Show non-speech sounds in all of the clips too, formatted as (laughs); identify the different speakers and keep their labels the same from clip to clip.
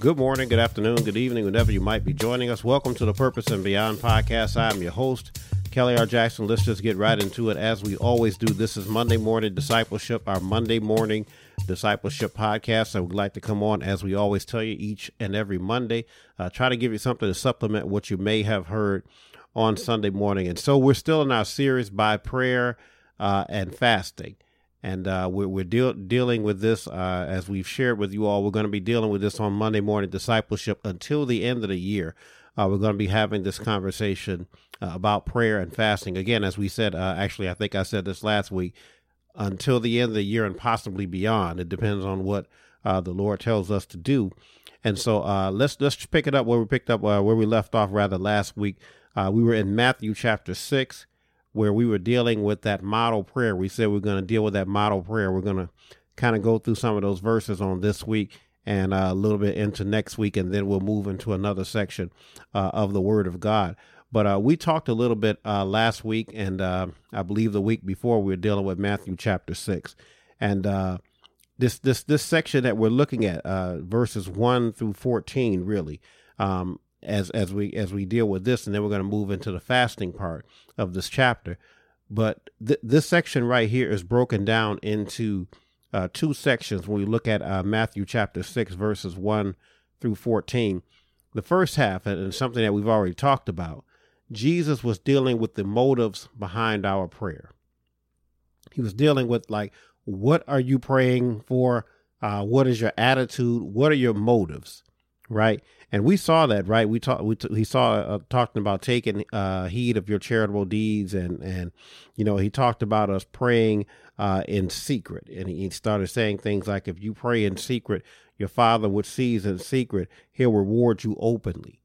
Speaker 1: Good morning, good afternoon, good evening, whenever you might be joining us. Welcome to the Purpose and Beyond podcast. I'm your host, Kelly R. Jackson. Let's just get right into it as we always do. This is Monday Morning Discipleship, our Monday morning discipleship podcast. I would like to come on, as we always tell you, each and every Monday, uh, try to give you something to supplement what you may have heard on Sunday morning. And so we're still in our series by prayer uh, and fasting and uh, we're, we're deal, dealing with this uh, as we've shared with you all. We're going to be dealing with this on Monday morning discipleship until the end of the year. Uh, we're going to be having this conversation uh, about prayer and fasting again, as we said. Uh, actually, I think I said this last week. Until the end of the year and possibly beyond, it depends on what uh, the Lord tells us to do. And so let's let's pick it up where we picked up where we left off rather last week. we were in Matthew chapter six where we were dealing with that model prayer. We said we are going to deal with that model prayer. We're going to kind of go through some of those verses on this week and uh, a little bit into next week, and then we'll move into another section uh, of the Word of God. But uh, we talked a little bit uh, last week, and uh, I believe the week before we were dealing with Matthew chapter six, and uh, this this this section that we're looking at, verses one through fourteen, really. Um, as as we as we deal with this, and then we're going to move into the fasting part of this chapter. But th- this section right here is broken down into uh, two sections when we look at uh, Matthew chapter six, verses one through fourteen. The first half, and something that we've already talked about, Jesus was dealing with the motives behind our prayer. He was dealing with like, what are you praying for? Uh, what is your attitude? What are your motives? Right? and we saw that right? We talked we t- he saw uh, talking about taking uh, heed of your charitable deeds and and you know he talked about us praying uh, in secret. And he started saying things like if you pray in secret your father which sees in secret. He'll reward you openly.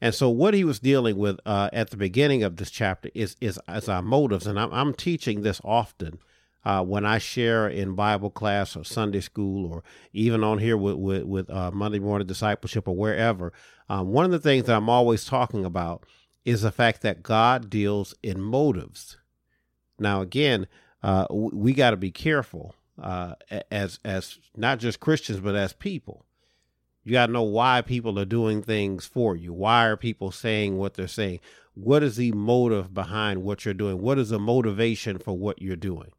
Speaker 1: And so what he was dealing with uh, at the beginning of this chapter is is, is our motives. And I'm, I'm teaching this often uh, when I share in Bible class or Sunday school or even on here with with, with uh, Monday morning discipleship or wherever, um, one of the things that I'm always talking about is the fact that God deals in motives. Now, again, uh, we got to be careful uh, as as not just Christians but as people. You got to know why people are doing things for you. Why are people saying what they're saying? What is the motive behind what you're doing? What is the motivation for what you're doing?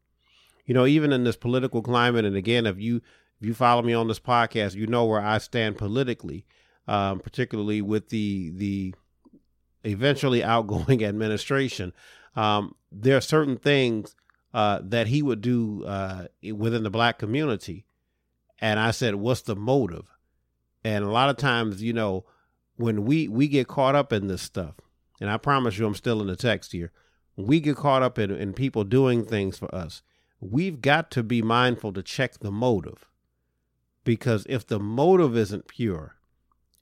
Speaker 1: You know, even in this political climate, and again, if you if you follow me on this podcast, you know where I stand politically, um, particularly with the the eventually outgoing (laughs) administration. Um, there are certain things uh, that he would do uh, within the black community, and I said, "What's the motive?" And a lot of times, you know, when we we get caught up in this stuff, and I promise you, I'm still in the text here. we get caught up in, in people doing things for us, we've got to be mindful to check the motive. Because if the motive isn't pure,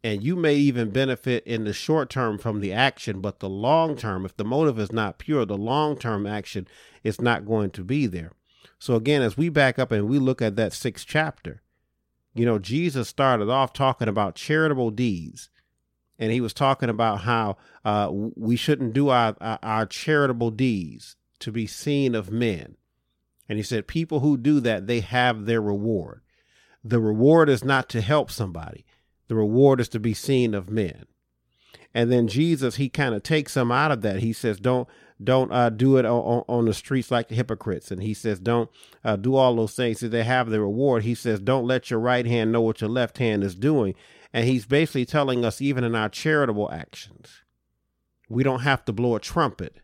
Speaker 1: and you may even benefit in the short term from the action, but the long term, if the motive is not pure, the long term action is not going to be there. So, again, as we back up and we look at that sixth chapter, you know, Jesus started off talking about charitable deeds. And he was talking about how uh, we shouldn't do our, our, our charitable deeds to be seen of men. And he said, people who do that, they have their reward. The reward is not to help somebody. The reward is to be seen of men. And then Jesus, he kind of takes them out of that. He says, don't, don't uh, do it on, on, the streets like the hypocrites. And he says, don't uh, do all those things. So they have the reward. He says, don't let your right hand know what your left hand is doing. And he's basically telling us, even in our charitable actions, we don't have to blow a trumpet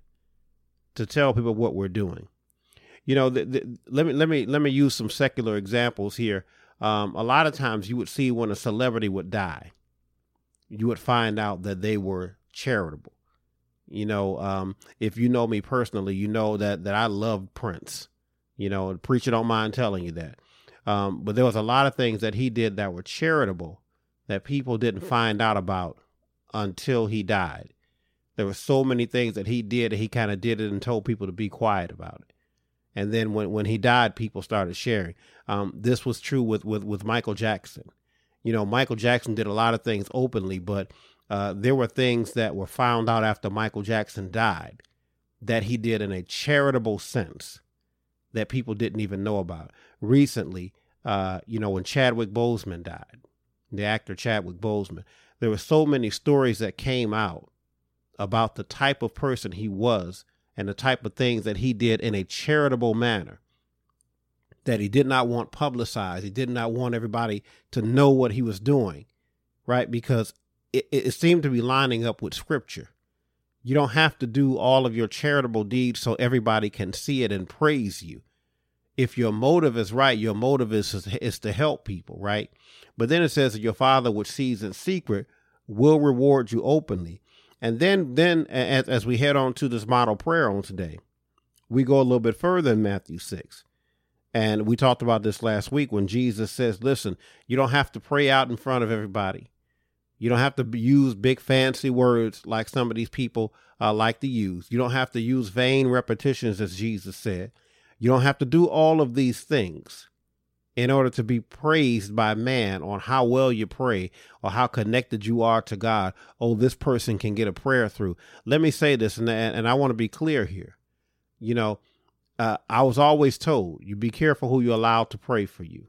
Speaker 1: to tell people what we're doing you know, the, the, let me let me let me use some secular examples here. Um, a lot of times, you would see when a celebrity would die, you would find out that they were charitable. You know, um, if you know me personally, you know that that I loved Prince. You know, the preacher don't mind telling you that. Um, but there was a lot of things that he did that were charitable that people didn't find out about until he died. There were so many things that he did that he kind of did it and told people to be quiet about it and then when when he died, people started sharing. Um, this was true with with with Michael Jackson. You know, Michael Jackson did a lot of things openly, but uh, there were things that were found out after Michael Jackson died that he did in a charitable sense that people didn't even know about. Recently, uh, you know, when Chadwick Boseman died, the actor Chadwick Boseman. There were so many stories that came out about the type of person he was and the type of things that he did in a charitable manner that he did not want publicized. He did not want everybody to know what he was doing, right? Because it, it seemed to be lining up with scripture. You don't have to do all of your charitable deeds so everybody can see it and praise you. If your motive is right, your motive is, is to help people, right? But then it says that your father, which sees in secret, will reward you openly. And then, then as, as we head on to this model prayer on today, we go a little bit further in Matthew 6. And we talked about this last week when Jesus says, listen, you don't have to pray out in front of everybody. You don't have to use big fancy words like some of these people uh, like to use. You don't have to use vain repetitions, as Jesus said. You don't have to do all of these things in order to be praised by man on how well you pray or how connected you are to God. Oh, this person can get a prayer through. Let me say this, and, and I want to be clear here. You know, uh, I was always told you be careful who you allow to pray for you,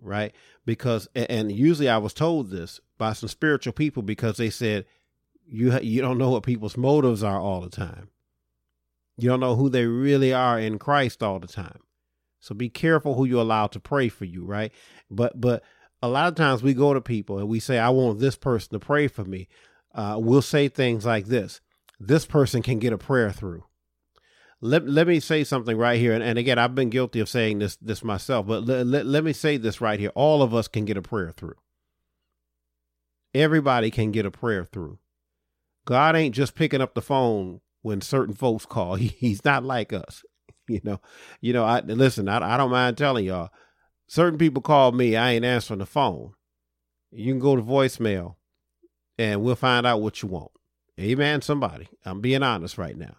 Speaker 1: right? Because and usually I was told this by some spiritual people because they said you you don't know what people's motives are all the time. You don't know who they really are in Christ all the time. So be careful who you allow to pray for you, right? But but a lot of times we go to people and we say, "I want this person to pray for me." Uh, we'll say things like this: "This person can get a prayer through." Let, let me say something right here, and, and again, I've been guilty of saying this this myself, but let, let, let me say this right here: all of us can get a prayer through. Everybody can get a prayer through. God ain't just picking up the phone when certain folks call. (laughs) He, he's not like us. (laughs) You know, you know, I listen, I, I don't mind telling y'all, certain people call me, I ain't answering the phone. You can go to voicemail and we'll find out what you want. Amen, somebody. I'm being honest right now.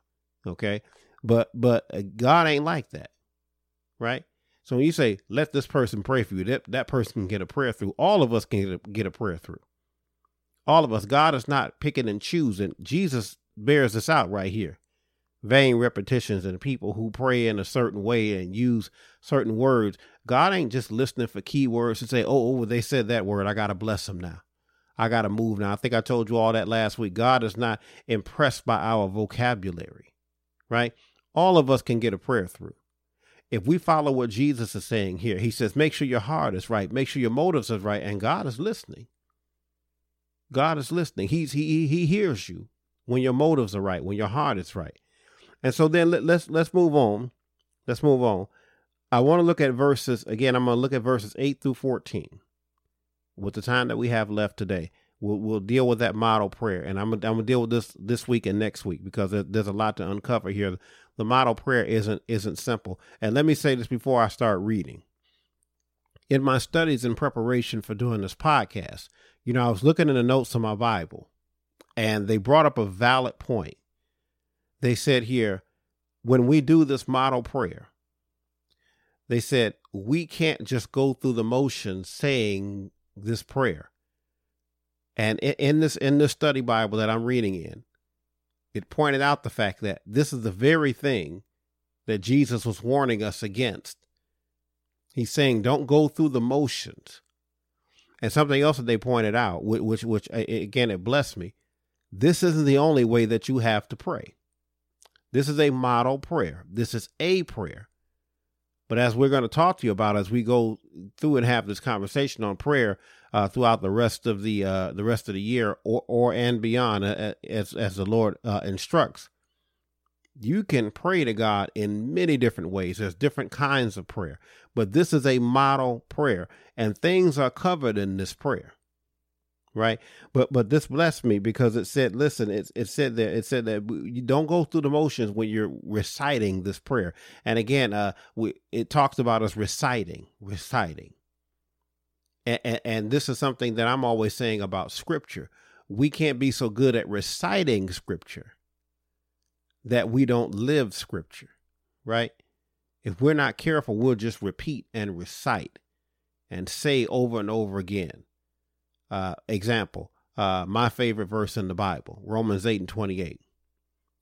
Speaker 1: Okay. But, but uh, God ain't like that. Right. So when you say, let this person pray for you, that, that person can get a prayer through. All of us can get a, get a prayer through all of us. God is not picking and choosing. Jesus bears this out right here. Vain repetitions and people who pray in a certain way and use certain words. God ain't just listening for keywords to say, oh, oh, they said that word. I got to bless them now. I got to move now. I think I told you all that last week. God is not impressed by our vocabulary, right? All of us can get a prayer through. If we follow what Jesus is saying here, he says, make sure your heart is right, make sure your motives are right, and God is listening. God is listening. He's he he hears you when your motives are right, when your heart is right. And so then let, let's let's move on. Let's move on. I want to look at verses again. I'm going to look at verses eight through fourteen. With the time that we have left today, we'll we'll deal with that model prayer, and I'm I'm gonna deal with this this week and next week because there's a lot to uncover here. The model prayer isn't isn't simple. And let me say this before I start reading. In my studies in preparation for doing this podcast, you know, I was looking in the notes of my Bible and they brought up a valid point. They said here, when we do this model prayer, they said we can't just go through the motions saying this prayer. And in this in this study Bible that I'm reading in, it pointed out the fact that this is the very thing that Jesus was warning us against. He's saying, don't go through the motions. And something else that they pointed out, which, which, which again, it blessed me. This isn't the only way that you have to pray. This is a model prayer. This is a prayer. But as we're going to talk to you about as we go through and have this conversation on prayer uh, throughout the rest of the uh, the rest of the year or or and beyond, uh, as as the Lord uh, instructs, you can pray to God in many different ways. There's different kinds of prayer, but this is a model prayer, and things are covered in this prayer. Right, but but this blessed me because it said, listen, it it said that it said that you don't go through the motions when you're reciting this prayer. And again, uh, we it talks about us reciting, reciting, and, and, and this is something that I'm always saying about Scripture. We can't be so good at reciting Scripture that we don't live scripture, right? If we're not careful, we'll just repeat and recite and say over and over again. Uh, example, uh, my favorite verse in the Bible, Romans 8 and 28.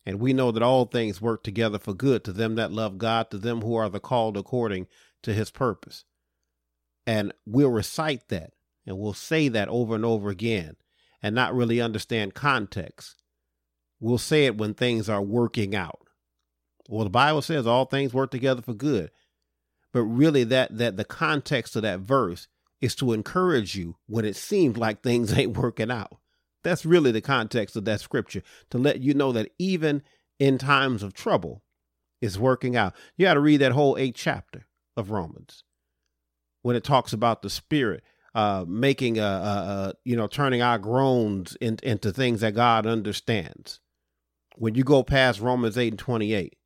Speaker 1: And we know that all things work together for good to them that love God, to them who are the called according to his purpose. And we'll recite that. and we'll say that over and over again and not really understand context. We'll say it when things are working out. Well, the Bible says all things work together for good. But really that that the context of that verse is to encourage you when it seems like things (laughs) ain't working out. That's really the context of that scripture to let you know that even in times of trouble, it's working out. You got to read that whole eighth chapter of Romans when it talks about the Spirit uh, making a, a, a, you know turning our groans in, into things that God understands. When you go past Romans eight and twenty eight,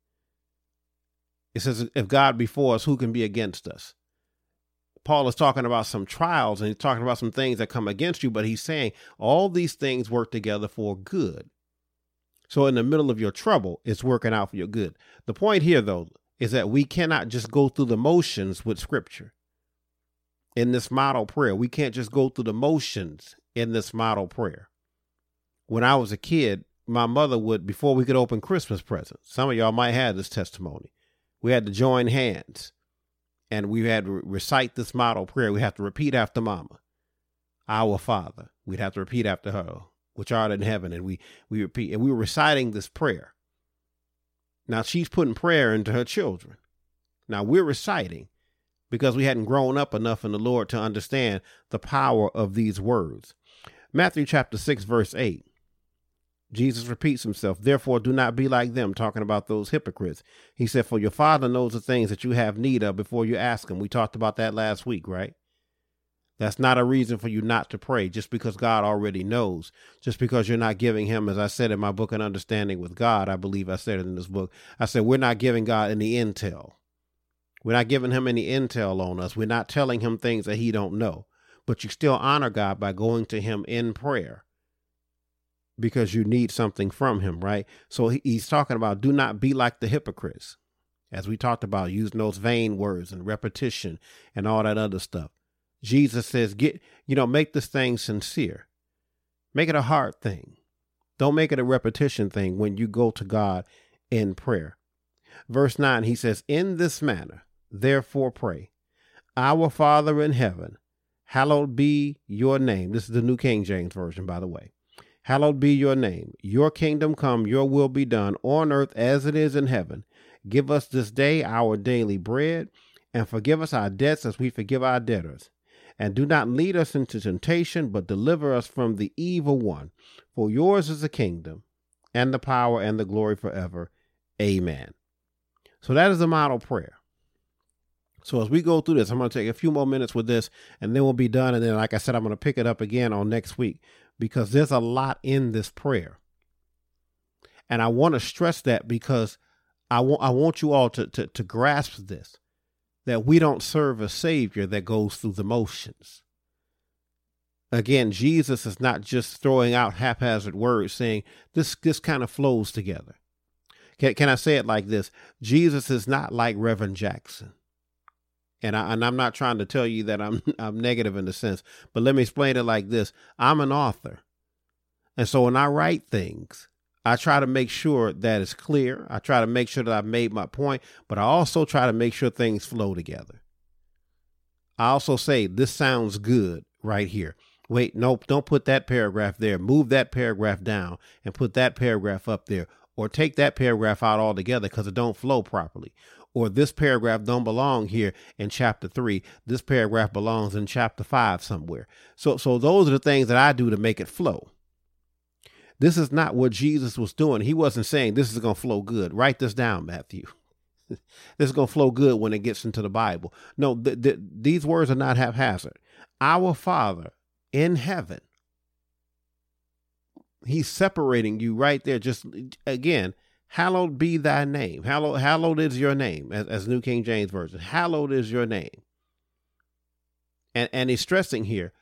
Speaker 1: it says, "If God be for us, who can be against us?" Paul is talking about some trials and he's talking about some things that come against you, but he's saying all these things work together for good. So in the middle of your trouble, it's working out for your good. The point here, though, is that we cannot just go through the motions with scripture in this model prayer. We can't just go through the motions in this model prayer. When I was a kid, my mother would, before we could open Christmas presents, some of y'all might have this testimony. We had to join hands and we had to recite this model prayer. We have to repeat after mama, our father. We'd have to repeat after her, which art in heaven. And we, we repeat, and we were reciting this prayer. Now she's putting prayer into her children. Now we're reciting because we hadn't grown up enough in the Lord to understand the power of these words. Matthew chapter 6, verse 8. Jesus repeats himself, therefore do not be like them, talking about those hypocrites. He said, For your father knows the things that you have need of before you ask him. We talked about that last week, right? That's not a reason for you not to pray just because God already knows. Just because you're not giving him, as I said in my book, An Understanding with God, I believe I said it in this book. I said, We're not giving God any intel. We're not giving him any intel on us. We're not telling him things that he don't know. But you still honor God by going to him in prayer because you need something from him, right? So he's talking about do not be like the hypocrites, as we talked about, using those vain words and repetition and all that other stuff. Jesus says, get, you know, make this thing sincere. Make it a hard thing. Don't make it a repetition thing when you go to God in prayer. Verse 9, he says, In this manner, therefore pray, Our Father in heaven, hallowed be your name. This is the New King James Version, by the way. Hallowed be your name. Your kingdom come, your will be done on earth as it is in heaven. Give us this day our daily bread, and forgive us our debts as we forgive our debtors. And do not lead us into temptation, but deliver us from the evil one. For yours is the kingdom, and the power, and the glory forever. Amen. So that is the model prayer. So as we go through this, I'm going to take a few more minutes with this, and then we'll be done. And then, like I said, I'm going to pick it up again on next week because there's a lot in this prayer. And I want to stress that because I want I want you all to, to, to grasp this that we don't serve a savior that goes through the motions. Again, Jesus is not just throwing out haphazard words saying this this kind of flows together. Can, can I say it like this? Jesus is not like Reverend Jackson. And, I, and I'm not trying to tell you that I'm (laughs) I'm negative in the sense, but let me explain it like this. I'm an author. And so when I write things, I try to make sure that it's clear. I try to make sure that I've made my point, but I also try to make sure things flow together. I also say this sounds good right here. Wait, nope, don't put that paragraph there. Move that paragraph down and put that paragraph up there. Or take that paragraph out altogether because it don't flow properly or this paragraph don't belong here in chapter 3 this paragraph belongs in chapter 5 somewhere. So so those are the things that i do to make it flow. This is not what jesus was doing. He wasn't saying this is going to flow good. Write this down matthew. (laughs) This is going to flow good when it gets into the bible. No th- th- these words are not haphazard. Our father in heaven he's separating you right there. Just again hallowed be thy name. Hallowed, hallowed is your name, as, as New King James Version. Hallowed is your name. And, and he's stressing here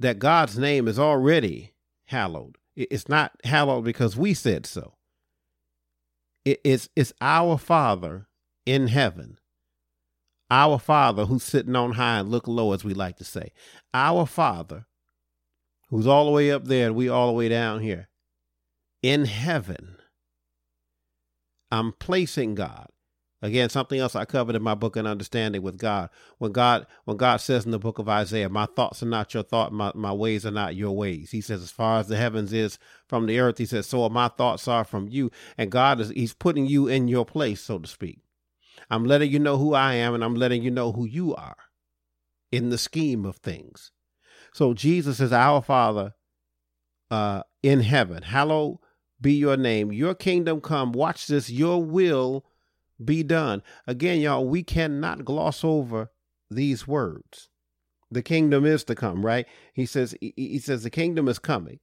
Speaker 1: that God's name is already hallowed. It's not hallowed because we said so. it's, it's our Father in heaven. Our Father who's sitting on high and look low, as we like to say. Our Father who's all the way up there and we all the way down here in heaven I'm placing God Again, something else I covered in my book An Understanding with God. When God when God says in the book of Isaiah, My thoughts are not your thought, my, my ways are not your ways. He says, as far as the heavens is from the earth, he says, so are my thoughts are from you. And God is He's putting you in your place, so to speak. I'm letting you know who I am, and I'm letting you know who you are in the scheme of things. So Jesus is our Father uh, in heaven. Hallowed be your name. Your kingdom come. Watch this. Your will be done. Again, y'all, we cannot gloss over these words. The kingdom is to come, right? He says, he says, the kingdom is coming.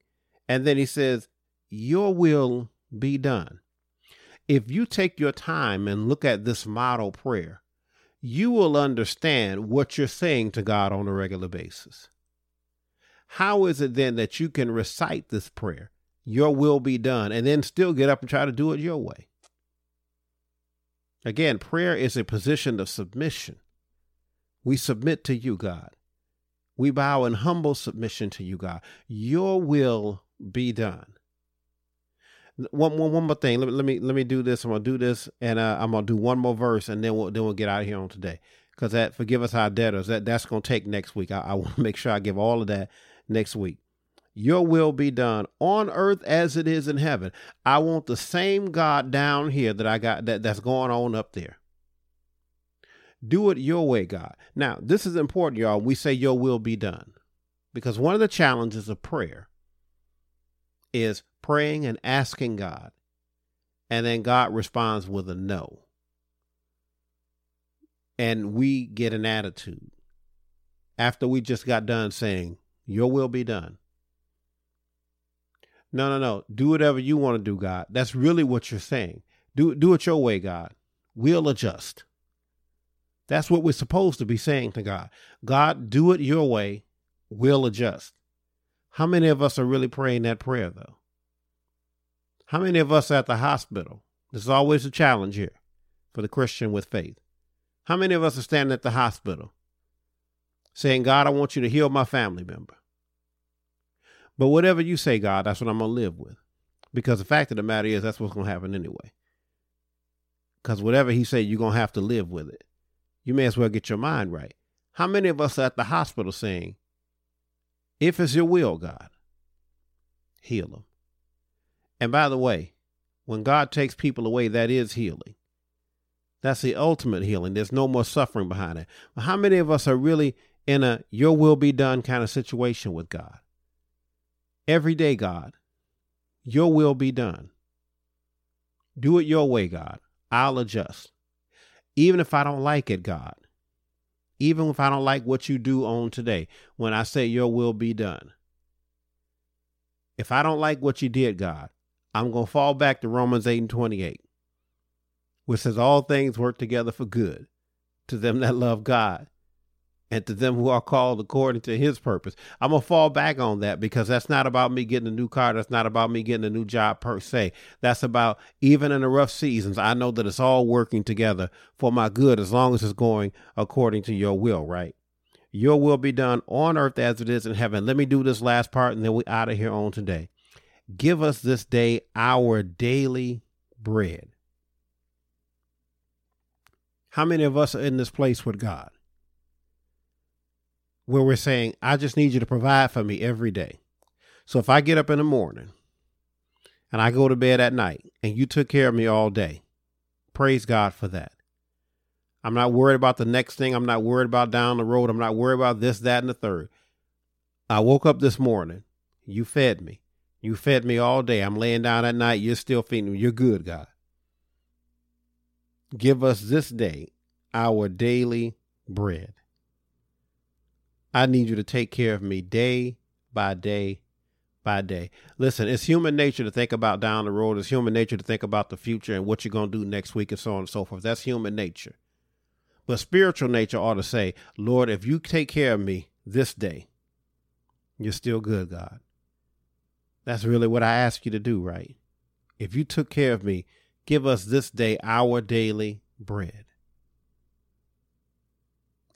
Speaker 1: And then he says, your will be done. If you take your time and look at this model prayer, you will understand what you're saying to God on a regular basis. How is it then that you can recite this prayer, your will be done, and then still get up and try to do it your way? Again, prayer is a position of submission. We submit to you, God. We bow in humble submission to you, God. Your will be done. One, one, one more thing. Let me, let me let me do this. I'm gonna do this, and uh, I'm gonna do one more verse, and then we'll then we'll get out of here on today. Because that forgive us our debtors. That that's gonna take next week. I, I (laughs) want to make sure I give all of that next week. Your will be done on earth as it is in heaven. I want the same God down here that I got that, that's going on up there. Do it your way, God. Now, this is important, y'all. We say your will be done. Because one of the challenges of prayer is praying and asking God, and then God responds with a no. And we get an attitude after we just got done saying, Your will be done. No, no, no. Do whatever you want to do, God. That's really what you're saying. Do do it your way, God. We'll adjust. That's what we're supposed to be saying to God. God, do it your way. We'll adjust. How many of us are really praying that prayer though? How many of us at the hospital? This is always a challenge here for the Christian with faith. How many of us are standing at the hospital saying, God, I want you to heal my family member? But whatever you say, God, that's what I'm going to live with. Because the fact of the matter is, that's what's going to happen anyway. Because whatever he say, you're going to have to live with it. You may as well get your mind right. How many of us are at the hospital saying, if it's your will, God, heal them? And by the way, when God takes people away, that is healing. That's the ultimate healing. There's no more suffering behind it. But how many of us are really in a your will be done kind of situation with God? Every day, God, your will be done. Do it your way, God. I'll adjust. Even if I don't like it, God. Even if I don't like what you do on today, when I say your will be done. If I don't like what you did, God, I'm going to fall back to Romans 8 and 28, which says, All things work together for good to them that love God and to them who are called according to his purpose. I'm going to fall back on that because that's not about me getting a new car. That's not about me getting a new job per se. That's about even in the rough seasons, I know that it's all working together for my good as long as it's going according to your will, right? Your will be done on earth as it is in heaven. Let me do this last part and then we out of here on today. Give us this day our daily bread. How many of us are in this place with God? Where we're saying, I just need you to provide for me every day. So if I get up in the morning and I go to bed at night and you took care of me all day, praise God for that. I'm not worried about the next thing. I'm not worried about down the road. I'm not worried about this, that, and the third. I woke up this morning. You fed me. You fed me all day. I'm laying down at night. You're still feeding me. You're good, God. Give us this day our daily bread. I need you to take care of me day by day by day. Listen, it's human nature to think about down the road. It's human nature to think about the future and what you're going to do next week and so on and so forth. That's human nature. But spiritual nature ought to say, Lord, if you take care of me this day, you're still good, God. That's really what I ask you to do, right? If you took care of me, give us this day our daily bread.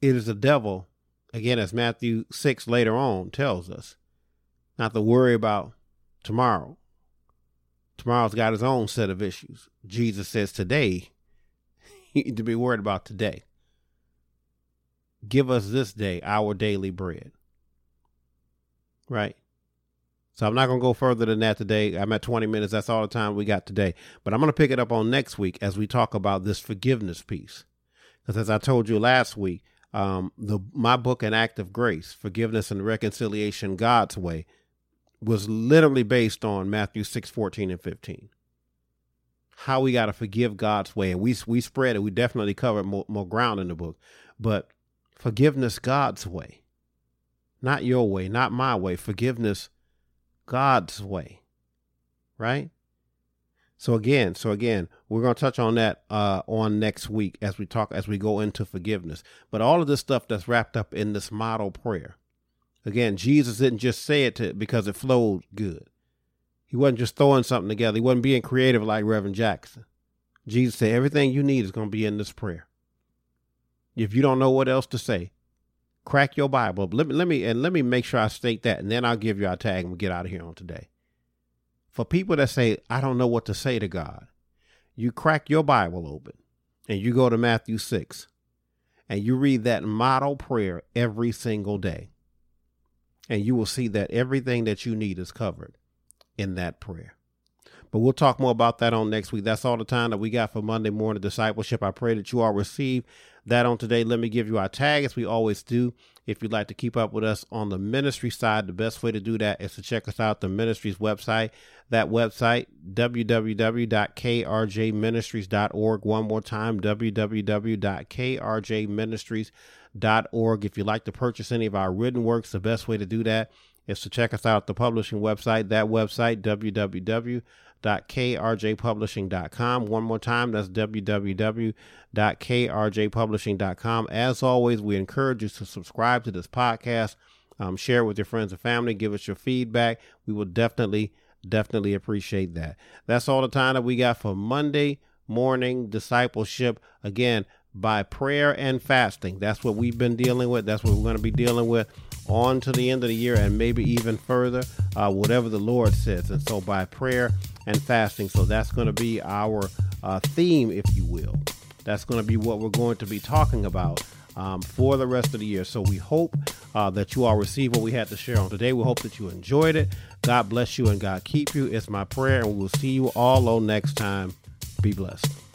Speaker 1: It is the devil again, as Matthew 6 later on tells us, not to worry about tomorrow. Tomorrow's got his own set of issues. Jesus says today, (laughs) you need to be worried about today. Give us this day our daily bread. Right? So I'm not going to go further than that today. I'm at 20 minutes. That's all the time we got today. But I'm going to pick it up on next week as we talk about this forgiveness piece. Because as I told you last week, um, the my book, An Act of Grace, Forgiveness and Reconciliation God's Way, was literally based on Matthew 6, 14 and 15. How we got to forgive God's way. And we, we spread it. We definitely covered more, more ground in the book. But forgiveness God's way, not your way, not my way. Forgiveness God's way, right? So again, so again, we're going to touch on that uh, on next week as we talk as we go into forgiveness. But all of this stuff that's wrapped up in this model prayer. Again, Jesus didn't just say it to, because it flowed good. He wasn't just throwing something together. He wasn't being creative like Reverend Jackson. Jesus said everything you need is going to be in this prayer. If you don't know what else to say, crack your Bible. Let me let me and let me make sure I state that, and then I'll give you our tag and we'll get out of here on today for people that say, I don't know what to say to God, you crack your Bible open and you go to Matthew 6 and you read that model prayer every single day. And you will see that everything that you need is covered in that prayer. But we'll talk more about that on next week. That's all the time that we got for Monday morning discipleship. I pray that you all receive that on today. Let me give you our tag as we always do. If you'd like to keep up with us on the ministry side, the best way to do that is to check us out the ministry's website. That website, www.krjministries.org. One more time, www.krjministries.org. If you'd like to purchase any of our written works, the best way to do that is to check us out the publishing website. That website, www www.krjpublishing.com. One more time, that's www.krjpublishing.com. As always, we encourage you to subscribe to this podcast, um, share it with your friends and family, give us your feedback. We will definitely, definitely appreciate that. That's all the time that we got for Monday morning discipleship. Again, by prayer and fasting. That's what we've been dealing with. That's what we're going to be dealing with on to the end of the year and maybe even further, uh, whatever the Lord says. And so by prayer and fasting. So that's going to be our uh, theme, if you will. That's going to be what we're going to be talking about um, for the rest of the year. So we hope uh, that you all receive what we had to share on today. We hope that you enjoyed it. God bless you and God keep you. It's my prayer, and we'll see you all on next time. Be blessed.